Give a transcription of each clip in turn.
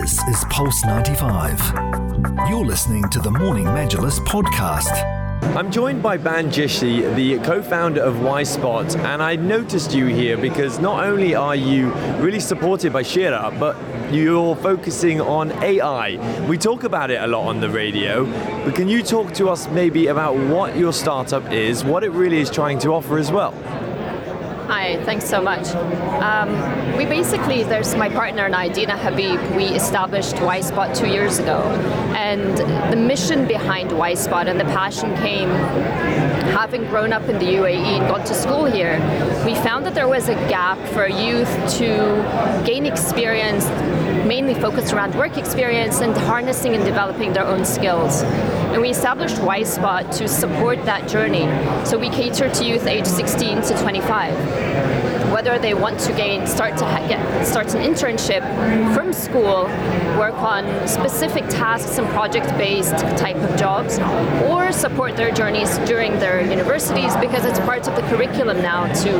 This is Pulse 95. You're listening to the Morning Majlis podcast. I'm joined by Ban Jishi, the co-founder of YSpot, and I noticed you here because not only are you really supported by Sheraa, but you're focusing on AI. We talk about it a lot on the radio, but can you talk to us maybe about what your startup is, what it really is trying to offer as well? Hi, thanks so much. Um, we basically, there's my partner and I, Dina Habib, we established YSpot two years ago. And the mission behind YSpot and the passion came having grown up in the UAE and gone to school here. We found that there was a gap for youth to gain experience, mainly focused around work experience and harnessing and developing their own skills. And we established YSpot to support that journey. So we cater to youth age 16 to 25 whether they want to gain start to get start an internship from school, work on specific tasks and project-based type of jobs, or support their journeys during their universities because it's part of the curriculum now to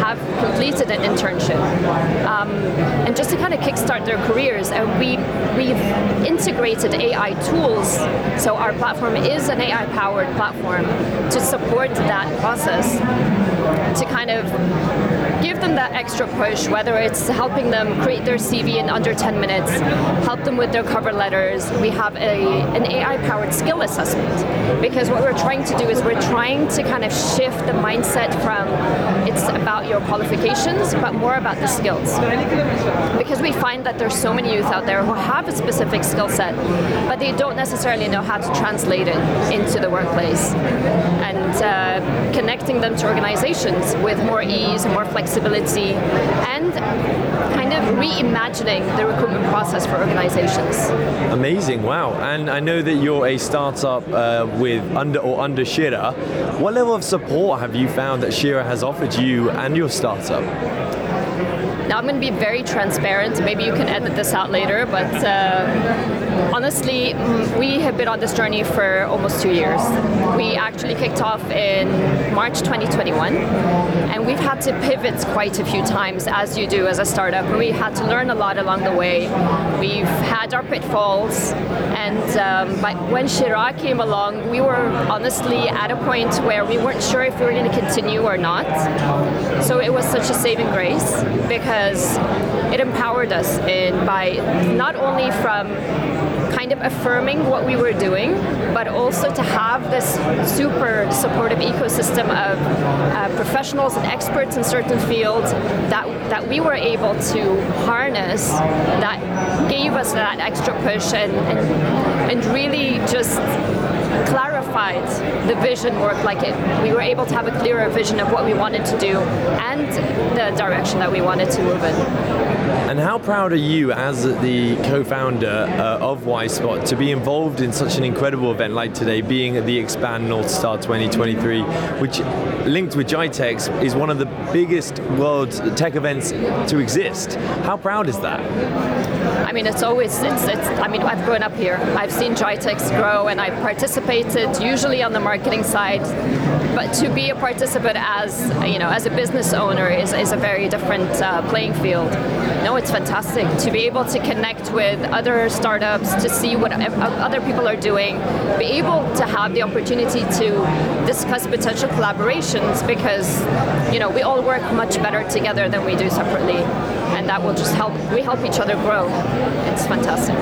have completed an internship, um, and just to kind of kickstart their careers. And we we've integrated AI tools, so our platform is an AI-powered platform to support that process to kind of give them that extra push, whether it's helping them create their CV in under 10 minutes, help them with their cover letters. We have a, an AI powered skill assessment because what we're trying to do is we're trying to kind of shift the mindset from it's about your qualifications, but more about the skills. Because we find that there's so many youth out there who have a specific skill set, but they don't necessarily know how to translate it into the workplace. And uh, connecting them to organizations with more ease, more flexibility, and kind of reimagining the recruitment process for organizations. Amazing, wow. And I know that you're a startup uh, with under or under Sheraa. What level of support have you found that Sheraa has offered you and your startup? Now I'm going to be very transparent. Maybe you can edit this out later, but uh, honestly, mm, we have been on this journey for almost two years. We actually kicked off in March 2021, and we've had to pivot quite a few times, as you do as a startup. We had to learn a lot along the way. We've had our pitfalls, and um, but when Sheraa came along, we were honestly at a point where we weren't sure if we were going to continue or not. So it was such a saving grace because it empowered us in by not only from kind of affirming what we were doing, but also to have this super supportive ecosystem of uh, professionals and experts in certain fields that that we were able to harness that gave us that extra push and, and, and really just clarified the vision work like it we were able to have a clearer vision of what we wanted to do and the direction that we wanted to move in. And how proud are you as the co-founder uh, of YSpot to be involved in such an incredible event like today being at the expand north star 2023 which linked with GITEX is one of the biggest world tech events to exist? How proud is that? I mean, it's always, it's, it's, I mean, I've grown up here. I've seen GITEX grow and I've participated usually on the marketing side. But to be a participant as, you know, as a business owner is, is a very different uh, playing field. No, it's fantastic to be able to connect with other startups, to see what other people are doing, be able to have the opportunity to discuss potential collaborations because, you know, we all work much better together than we do separately. And that will just help, we help each other grow. It's fantastic.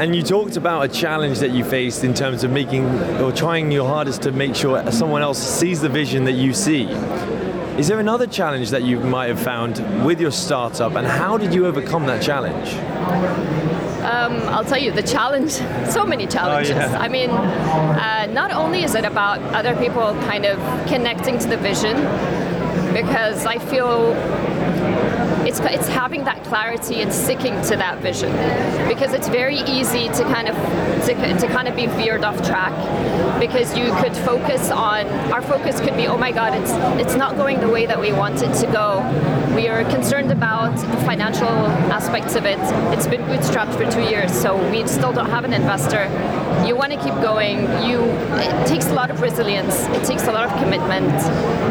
And you talked about a challenge that you faced in terms of making or trying your hardest to make sure someone else sees the vision that you see. Is there another challenge that you might have found with your startup, and how did you overcome that challenge? Um, I'll tell you the challenge. So many challenges. Oh, yeah. I mean, uh, not only is it about other people kind of connecting to the vision, because I feel it's, it's having that clarity and sticking to that vision because it's very easy to kind of to, to kind of be veered off track because you could focus on our focus could be oh my god it's it's not going the way that we want it to go. We are concerned about the financial aspects of it. It's been bootstrapped for two years so we still don't have an investor. You want to keep going. You it takes a lot of resilience. It takes a lot of commitment.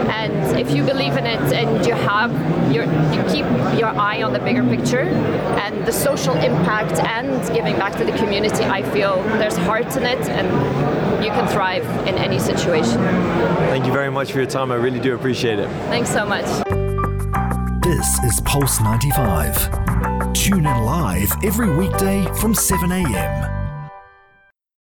And if you believe in it and you have your you keep your eye on the bigger picture and the social impact and giving back to the community, I feel there's heart in it and you can thrive in any situation. Thank you very much for your time. I really do appreciate it. Thanks so much. This is Pulse 95. Tune in live every weekday from 7 a.m.